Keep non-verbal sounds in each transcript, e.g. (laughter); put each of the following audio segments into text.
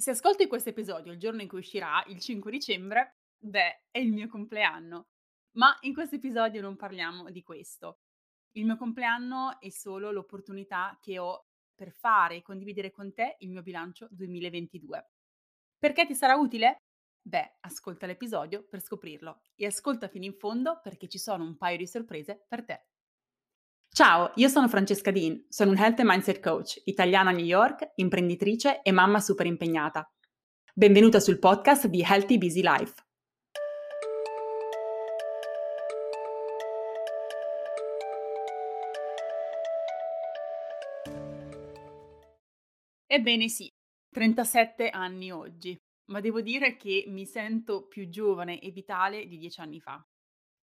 Se ascolti questo episodio il giorno in cui uscirà, il 5 dicembre, beh, è il mio compleanno. Ma in questo episodio non parliamo di questo. Il mio compleanno è solo l'opportunità che ho per fare e condividere con te il mio bilancio 2022. Perché ti sarà utile? Beh, ascolta l'episodio per scoprirlo e ascolta fino in fondo perché ci sono un paio di sorprese per te. Ciao, io sono Francesca Dean, sono un Health and Mindset Coach, italiana a New York, imprenditrice e mamma super impegnata. Benvenuta sul podcast di Healthy Busy Life. Ebbene sì, 37 anni oggi, ma devo dire che mi sento più giovane e vitale di dieci anni fa.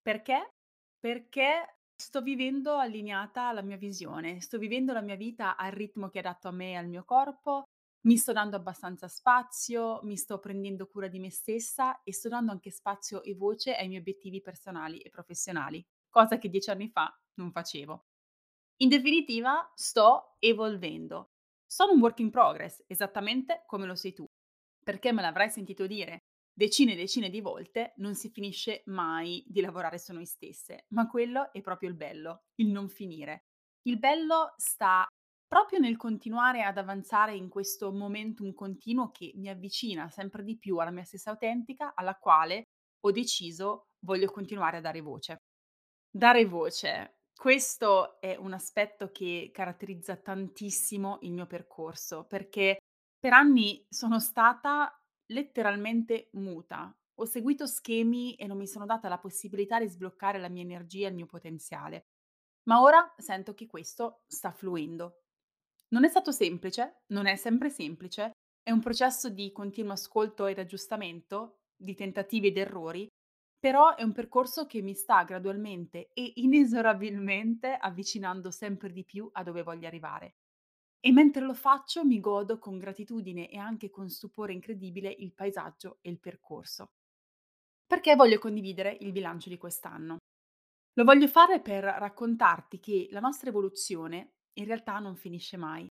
Perché? Perché Sto vivendo allineata alla mia visione, sto vivendo la mia vita al ritmo che è adatto a me e al mio corpo, mi sto dando abbastanza spazio, mi sto prendendo cura di me stessa e sto dando anche spazio e voce ai miei obiettivi personali e professionali, cosa che dieci anni fa non facevo. In definitiva, sto evolvendo. Sono un work in progress, esattamente come lo sei tu, perché me l'avrai sentito dire decine e decine di volte, non si finisce mai di lavorare su noi stesse, ma quello è proprio il bello, il non finire. Il bello sta proprio nel continuare ad avanzare in questo momentum continuo che mi avvicina sempre di più alla mia stessa autentica, alla quale ho deciso voglio continuare a dare voce. Dare voce. Questo è un aspetto che caratterizza tantissimo il mio percorso, perché per anni sono stata letteralmente muta. Ho seguito schemi e non mi sono data la possibilità di sbloccare la mia energia e il mio potenziale. Ma ora sento che questo sta fluendo. Non è stato semplice, non è sempre semplice, è un processo di continuo ascolto ed aggiustamento, di tentativi ed errori, però è un percorso che mi sta gradualmente e inesorabilmente avvicinando sempre di più a dove voglio arrivare. E mentre lo faccio mi godo con gratitudine e anche con stupore incredibile il paesaggio e il percorso. Perché voglio condividere il bilancio di quest'anno? Lo voglio fare per raccontarti che la nostra evoluzione in realtà non finisce mai,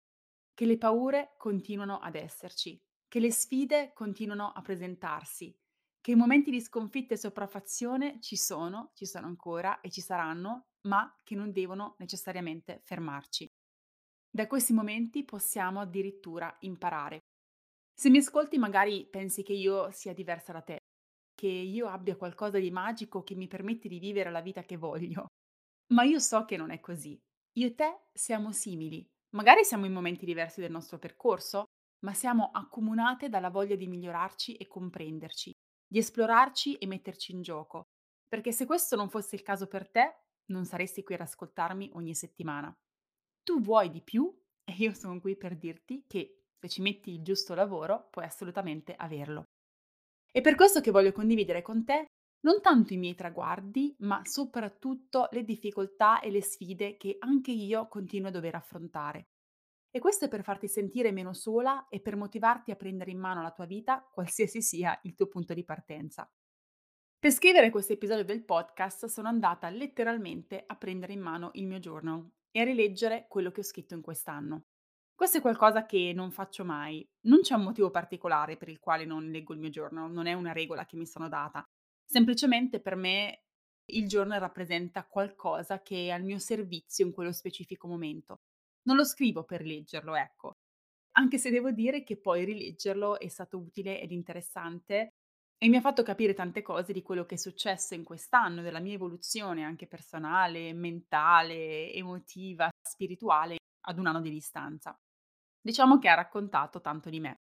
che le paure continuano ad esserci, che le sfide continuano a presentarsi, che i momenti di sconfitta e sopraffazione ci sono, ci sono ancora e ci saranno, ma che non devono necessariamente fermarci. Da questi momenti possiamo addirittura imparare. Se mi ascolti magari pensi che io sia diversa da te, che io abbia qualcosa di magico che mi permette di vivere la vita che voglio. Ma io so che non è così. Io e te siamo simili. Magari siamo in momenti diversi del nostro percorso, ma siamo accomunate dalla voglia di migliorarci e comprenderci, di esplorarci e metterci in gioco. Perché se questo non fosse il caso per te, non saresti qui ad ascoltarmi ogni settimana. Tu vuoi di più e io sono qui per dirti che se ci metti il giusto lavoro puoi assolutamente averlo. È per questo che voglio condividere con te non tanto i miei traguardi, ma soprattutto le difficoltà e le sfide che anche io continuo a dover affrontare. E questo è per farti sentire meno sola e per motivarti a prendere in mano la tua vita, qualsiasi sia il tuo punto di partenza. Per scrivere questo episodio del podcast sono andata letteralmente a prendere in mano il mio journal e rileggere quello che ho scritto in quest'anno. Questo è qualcosa che non faccio mai. Non c'è un motivo particolare per il quale non leggo il mio journal, non è una regola che mi sono data. Semplicemente per me il journal rappresenta qualcosa che è al mio servizio in quello specifico momento. Non lo scrivo per leggerlo, ecco. Anche se devo dire che poi rileggerlo è stato utile ed interessante e mi ha fatto capire tante cose di quello che è successo in quest'anno, della mia evoluzione anche personale, mentale, emotiva, spirituale, ad un anno di distanza. Diciamo che ha raccontato tanto di me.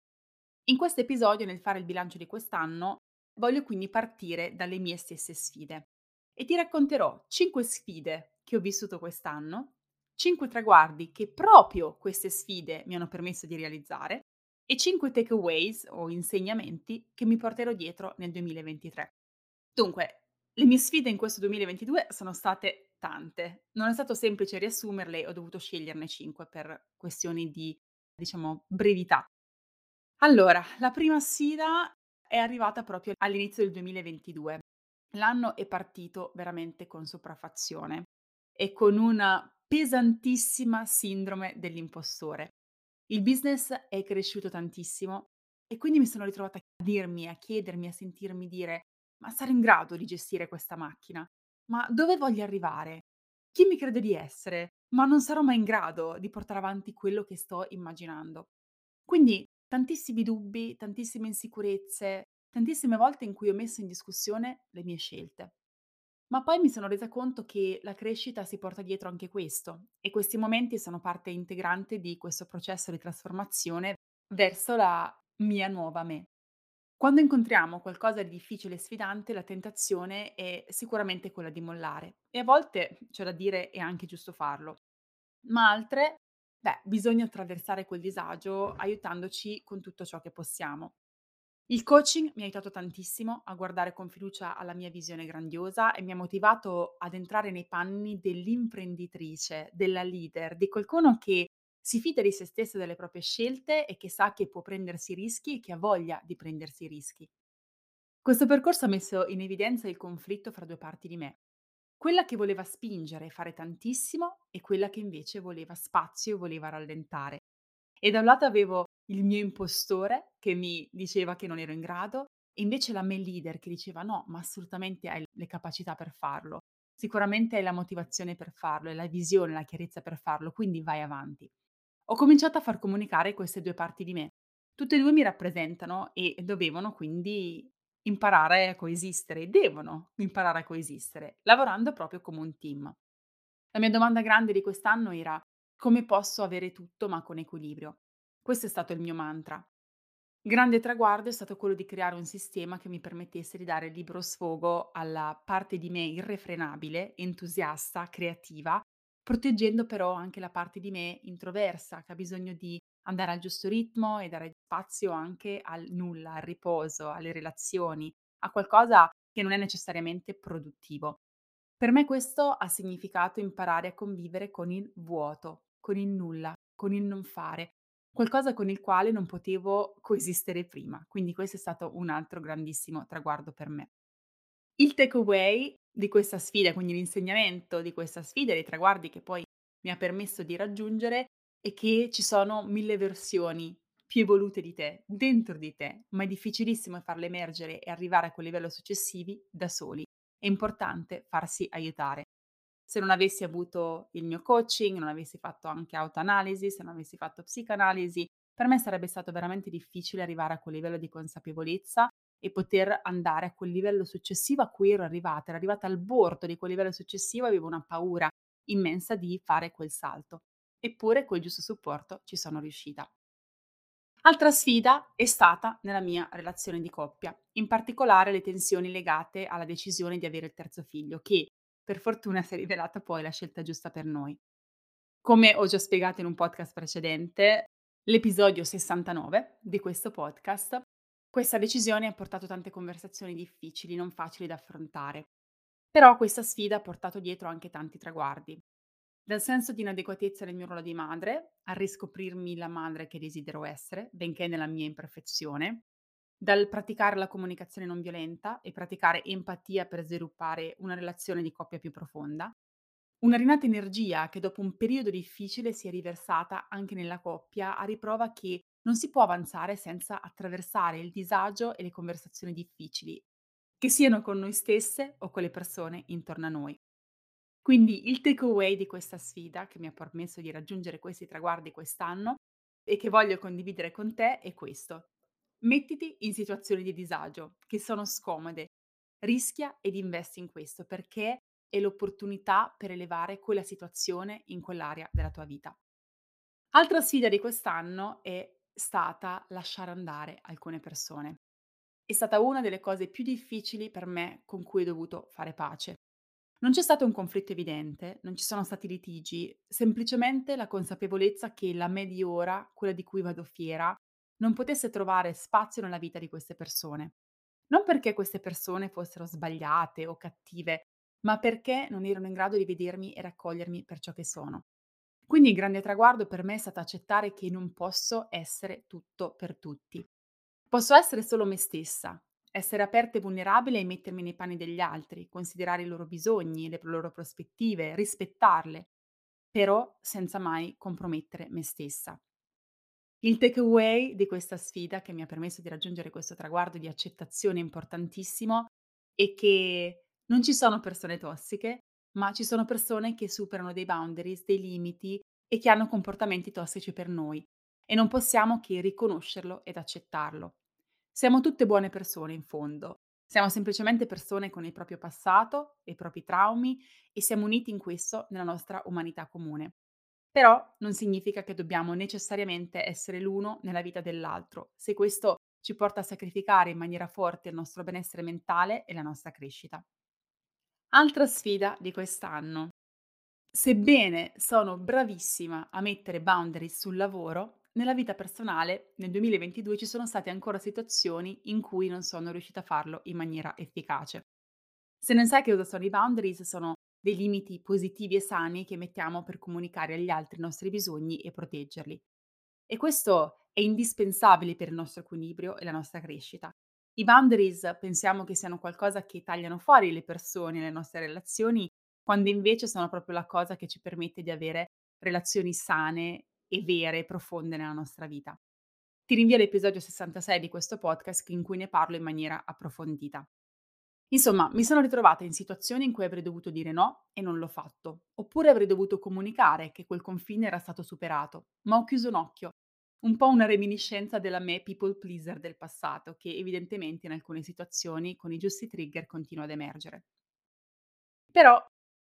In questo episodio, nel fare il bilancio di quest'anno, voglio quindi partire dalle mie stesse sfide e ti racconterò 5 sfide che ho vissuto quest'anno, 5 traguardi che proprio queste sfide mi hanno permesso di realizzare e 5 takeaways o insegnamenti che mi porterò dietro nel 2023. Dunque, le mie sfide in questo 2022 sono state tante. Non è stato semplice riassumerle, ho dovuto sceglierne 5 per questioni di, diciamo, brevità. Allora, la prima sfida è arrivata proprio all'inizio del 2022. L'anno è partito veramente con sopraffazione e con una pesantissima sindrome dell'impostore. Il business è cresciuto tantissimo E quindi mi sono ritrovata a dirmi, a chiedermi, a sentirmi dire: "Ma sarò in grado di gestire questa macchina? Ma dove voglio arrivare? Chi mi crede di essere? Ma non sarò mai in grado di portare avanti quello che sto immaginando". Quindi tantissimi dubbi, tantissime insicurezze, tantissime volte in cui ho messo in discussione le mie scelte. Ma poi mi sono resa conto che la crescita si porta dietro anche questo e questi momenti sono parte integrante di questo processo di trasformazione verso la mia nuova me. Quando incontriamo qualcosa di difficile e sfidante, la tentazione è sicuramente quella di mollare e a volte, c'è da dire, è anche giusto farlo, ma altre, beh, bisogna attraversare quel disagio aiutandoci con tutto ciò che possiamo. Il coaching mi ha aiutato tantissimo a guardare con fiducia alla mia visione grandiosa e mi ha motivato ad entrare nei panni dell'imprenditrice, della leader, di qualcuno che si fida di se stessa e delle proprie scelte e che sa che può prendersi rischi e che ha voglia di prendersi rischi. Questo percorso ha messo in evidenza il conflitto fra due parti di me, quella che voleva spingere e fare tantissimo e quella che invece voleva spazio e voleva rallentare. E da un lato avevo il mio impostore che mi diceva che non ero in grado e invece la me leader che diceva no, ma assolutamente hai le capacità per farlo, sicuramente hai la motivazione per farlo, hai la visione, la chiarezza per farlo, quindi vai avanti. Ho cominciato a far comunicare queste due parti di me. Tutte e due mi rappresentano e dovevano quindi imparare a coesistere, devono imparare a coesistere, lavorando proprio come un team. La mia domanda grande di quest'anno era come posso avere tutto ma con equilibrio? Questo è stato il mio mantra. Grande traguardo è stato quello di creare un sistema che mi permettesse di dare libero sfogo alla parte di me irrefrenabile, entusiasta, creativa, proteggendo però anche la parte di me introversa, che ha bisogno di andare al giusto ritmo e dare spazio anche al nulla, al riposo, alle relazioni, a qualcosa che non è necessariamente produttivo. Per me questo ha significato imparare a convivere con il vuoto, con il nulla, con il non fare, qualcosa con il quale non potevo coesistere prima. Quindi questo è stato un altro grandissimo traguardo per me. Il takeaway di questa sfida, quindi l'insegnamento di questa sfida dei traguardi che poi mi ha permesso di raggiungere è che ci sono mille versioni più evolute di te, dentro di te, ma è difficilissimo farle emergere e arrivare a quei livelli successivi da soli. È importante farsi aiutare se non avessi avuto il mio coaching, non avessi fatto anche autoanalisi, se non avessi fatto psicanalisi, per me sarebbe stato veramente difficile arrivare a quel livello di consapevolezza e poter andare a quel livello successivo a cui ero arrivata. Ero arrivata al bordo di quel livello successivo e avevo una paura immensa di fare quel salto. Eppure col giusto supporto ci sono riuscita. Altra sfida è stata nella mia relazione di coppia, in particolare le tensioni legate alla decisione di avere il terzo figlio, che per fortuna si è rivelata poi la scelta giusta per noi. Come ho già spiegato in un podcast precedente, l'episodio 69 di questo podcast, questa decisione ha portato tante conversazioni difficili, non facili da affrontare. Però questa sfida ha portato dietro anche tanti traguardi. Dal senso di inadeguatezza nel mio ruolo di madre, a riscoprirmi la madre che desidero essere, benché nella mia imperfezione, dal praticare la comunicazione non violenta e praticare empatia per sviluppare una relazione di coppia più profonda. Una rinata energia che dopo un periodo difficile si è riversata anche nella coppia a riprova che non si può avanzare senza attraversare il disagio e le conversazioni difficili, che siano con noi stesse o con le persone intorno a noi. Quindi il takeaway di questa sfida che mi ha permesso di raggiungere questi traguardi quest'anno e che voglio condividere con te è questo. Mettiti in situazioni di disagio che sono scomode, rischia ed investi in questo perché è l'opportunità per elevare quella situazione in quell'area della tua vita. Altra sfida di quest'anno è stata lasciare andare alcune persone. È stata una delle cose più difficili per me con cui ho dovuto fare pace. Non c'è stato un conflitto evidente, non ci sono stati litigi, semplicemente la consapevolezza che la me di ora, quella di cui vado fiera, non potesse trovare spazio nella vita di queste persone. Non perché queste persone fossero sbagliate o cattive, ma perché non erano in grado di vedermi e raccogliermi per ciò che sono. Quindi il grande traguardo per me è stato accettare che non posso essere tutto per tutti. Posso essere solo me stessa, essere aperta e vulnerabile e mettermi nei panni degli altri, considerare i loro bisogni, le loro prospettive, rispettarle, però senza mai compromettere me stessa. Il takeaway di questa sfida che mi ha permesso di raggiungere questo traguardo di accettazione importantissimo è che non ci sono persone tossiche, ma ci sono persone che superano dei boundaries, dei limiti e che hanno comportamenti tossici per noi e non possiamo che riconoscerlo ed accettarlo. Siamo tutte buone persone in fondo, siamo semplicemente persone con il proprio passato i propri traumi e siamo uniti in questo nella nostra umanità comune. Però non significa che dobbiamo necessariamente essere l'uno nella vita dell'altro, se questo ci porta a sacrificare in maniera forte il nostro benessere mentale e la nostra crescita. Altra sfida di quest'anno. Sebbene sono bravissima a mettere boundaries sul lavoro, nella vita personale nel 2022 ci sono state ancora situazioni in cui non sono riuscita a farlo in maniera efficace. Se non sai che cosa sono i boundaries, sono dei limiti positivi e sani che mettiamo per comunicare agli altri i nostri bisogni e proteggerli. E questo è indispensabile per il nostro equilibrio e la nostra crescita. I boundaries pensiamo che siano qualcosa che tagliano fuori le persone, le nostre relazioni, quando invece sono proprio la cosa che ci permette di avere relazioni sane e vere e profonde nella nostra vita. Ti rinvio all'episodio 66 di questo podcast in cui ne parlo in maniera approfondita. Insomma, mi sono ritrovata in situazioni in cui avrei dovuto dire no e non l'ho fatto, oppure avrei dovuto comunicare che quel confine era stato superato, ma ho chiuso un occhio. Un po' una reminiscenza della me people pleaser del passato, che evidentemente in alcune situazioni con i giusti trigger continua ad emergere. Però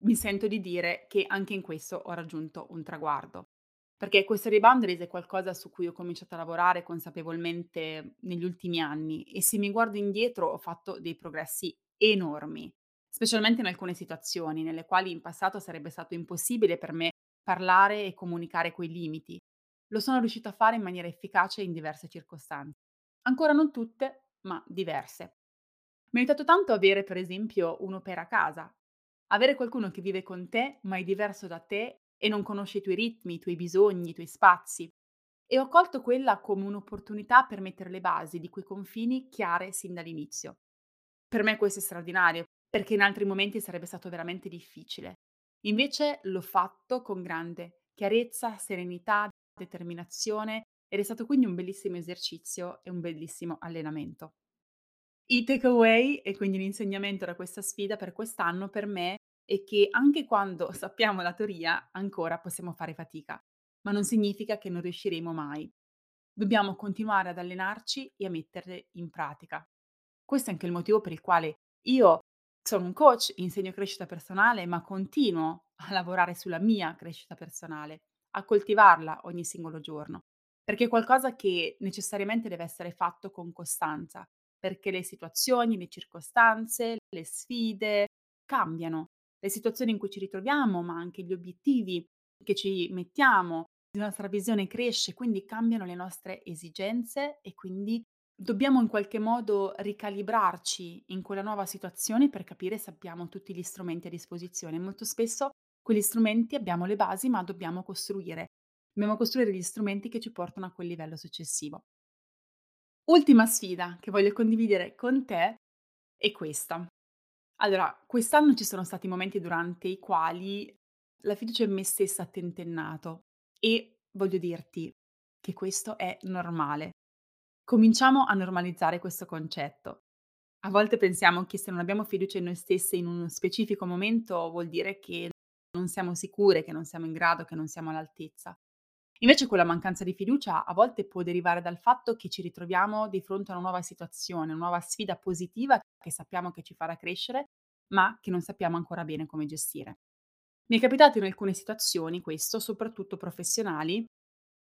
mi sento di dire che anche in questo ho raggiunto un traguardo. Perché questo reboundaries è qualcosa su cui ho cominciato a lavorare consapevolmente negli ultimi anni e se mi guardo indietro ho fatto dei progressi enormi, specialmente in alcune situazioni nelle quali in passato sarebbe stato impossibile per me parlare e comunicare quei limiti. Lo sono riuscita a fare in maniera efficace in diverse circostanze. Ancora non tutte, ma diverse. Mi ha aiutato tanto avere, per esempio, un au pair a casa. Avere qualcuno che vive con te, ma è diverso da te e non conosce i tuoi ritmi, i tuoi bisogni, i tuoi spazi. E ho colto quella come un'opportunità per mettere le basi di quei confini chiare sin dall'inizio. Per me questo è straordinario, perché in altri momenti sarebbe stato veramente difficile. Invece l'ho fatto con grande chiarezza, serenità, determinazione ed è stato quindi un bellissimo esercizio e un bellissimo allenamento. I takeaway e quindi l'insegnamento da questa sfida per quest'anno per me è che anche quando (laughs) sappiamo la teoria ancora possiamo fare fatica, ma non significa che non riusciremo mai. Dobbiamo continuare ad allenarci e a metterle in pratica. Questo è anche il motivo per il quale io sono un coach, insegno crescita personale, ma continuo a lavorare sulla mia crescita personale, a coltivarla ogni singolo giorno, perché è qualcosa che necessariamente deve essere fatto con costanza, perché le situazioni, le circostanze, le sfide cambiano, le situazioni in cui ci ritroviamo, ma anche gli obiettivi che ci mettiamo, la nostra visione cresce, quindi cambiano le nostre esigenze e quindi Dobbiamo in qualche modo ricalibrarci in quella nuova situazione per capire se abbiamo tutti gli strumenti a disposizione. Molto spesso quegli strumenti abbiamo le basi, ma dobbiamo costruire. Dobbiamo costruire gli strumenti che ci portano a quel livello successivo. Ultima sfida che voglio condividere con te è questa. Allora, quest'anno ci sono stati momenti durante i quali la fiducia in me stessa ha tentennato e voglio dirti che questo è normale. Cominciamo a normalizzare questo concetto. A volte pensiamo che se non abbiamo fiducia in noi stesse in uno specifico momento vuol dire che non siamo sicure, che non siamo in grado, che non siamo all'altezza. Invece quella mancanza di fiducia a volte può derivare dal fatto che ci ritroviamo di fronte a una nuova situazione, una nuova sfida positiva che sappiamo che ci farà crescere, ma che non sappiamo ancora bene come gestire. Mi è capitato in alcune situazioni questo, soprattutto professionali,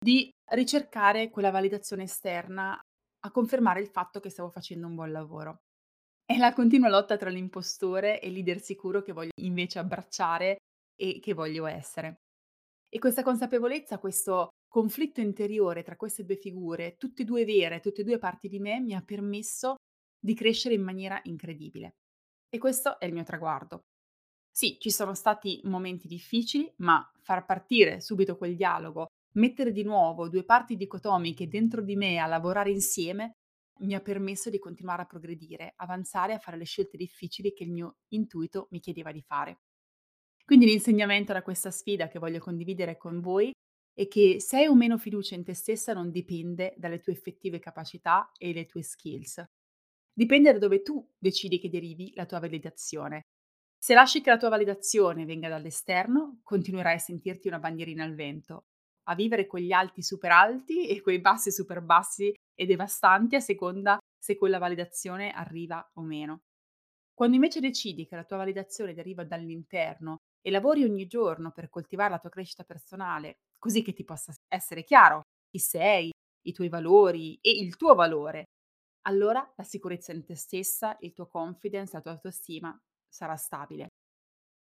di ricercare quella validazione esterna a confermare il fatto che stavo facendo un buon lavoro. È la continua lotta tra l'impostore e il leader sicuro che voglio invece abbracciare e che voglio essere. E questa consapevolezza, questo conflitto interiore tra queste due figure, tutte e due vere, tutte e due parti di me, mi ha permesso di crescere in maniera incredibile. E questo è il mio traguardo. Sì, ci sono stati momenti difficili, ma far partire subito quel dialogo Mettere di nuovo due parti dicotomiche dentro di me a lavorare insieme mi ha permesso di continuare a progredire, avanzare, a fare le scelte difficili che il mio intuito mi chiedeva di fare. Quindi l'insegnamento da questa sfida che voglio condividere con voi e che se hai o meno fiducia in te stessa non dipende dalle tue effettive capacità e le tue skills. Dipende da dove tu decidi che derivi la tua validazione. Se lasci che la tua validazione venga dall'esterno, continuerai a sentirti una bandierina al vento, a vivere quegli alti super alti e quei bassi super bassi e devastanti a seconda se quella validazione arriva o meno. Quando invece decidi che la tua validazione deriva dall'interno e lavori ogni giorno per coltivare la tua crescita personale, così che ti possa essere chiaro chi sei, i tuoi valori e il tuo valore, allora la sicurezza in te stessa, il tuo confidence, la tua autostima sarà stabile.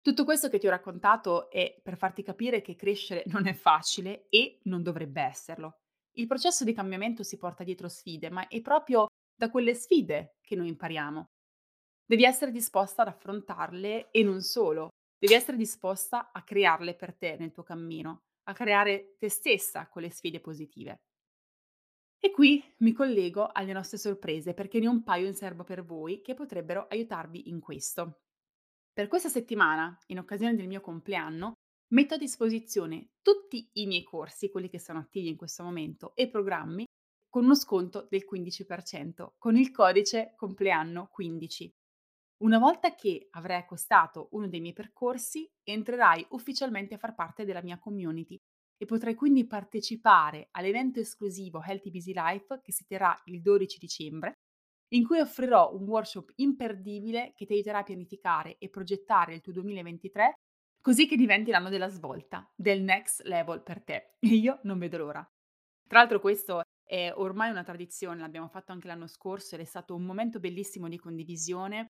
Tutto questo che ti ho raccontato è per farti capire che crescere non è facile e non dovrebbe esserlo. Il processo di cambiamento si porta dietro sfide, ma è proprio da quelle sfide che noi impariamo. Devi essere disposta ad affrontarle e non solo, devi essere disposta a crearle per te nel tuo cammino, a creare te stessa con le sfide positive. E qui mi collego alle nostre sorprese perché ne ho un paio in serbo per voi che potrebbero aiutarvi in questo. Per questa settimana, in occasione del mio compleanno, metto a disposizione tutti i miei corsi, quelli che sono attivi in questo momento, e programmi con uno sconto del 15% con il codice compleanno 15. Una volta che avrai acquistato uno dei miei percorsi, entrerai ufficialmente a far parte della mia community e potrai quindi partecipare all'evento esclusivo Healthy Busy Life che si terrà il 12 dicembre, in cui offrirò un workshop imperdibile che ti aiuterà a pianificare e progettare il tuo 2023 così che diventi l'anno della svolta, del next level per te. E (laughs) io non vedo l'ora. Tra l'altro questo è ormai una tradizione, l'abbiamo fatto anche l'anno scorso ed è stato un momento bellissimo di condivisione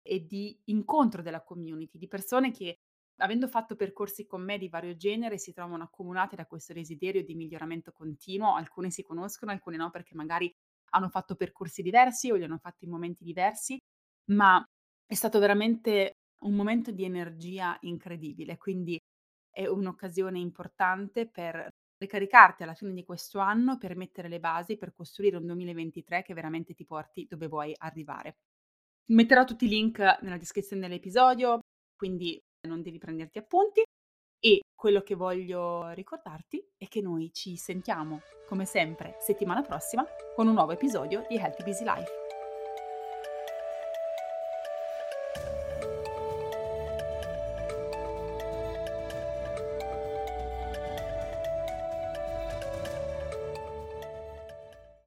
e di incontro della community, di persone che avendo fatto percorsi con me di vario genere si trovano accomunate da questo desiderio di miglioramento continuo, alcune si conoscono, alcune no perché magari hanno fatto percorsi diversi o li hanno fatti in momenti diversi, ma è stato veramente un momento di energia incredibile, quindi è un'occasione importante per ricaricarti alla fine di questo anno, per mettere le basi, per costruire un 2023 che veramente ti porti dove vuoi arrivare. Metterò tutti i link nella descrizione dell'episodio, quindi non devi prenderti appunti. E quello che voglio ricordarti è che noi ci sentiamo, come sempre, settimana prossima con un nuovo episodio di Healthy Busy Life.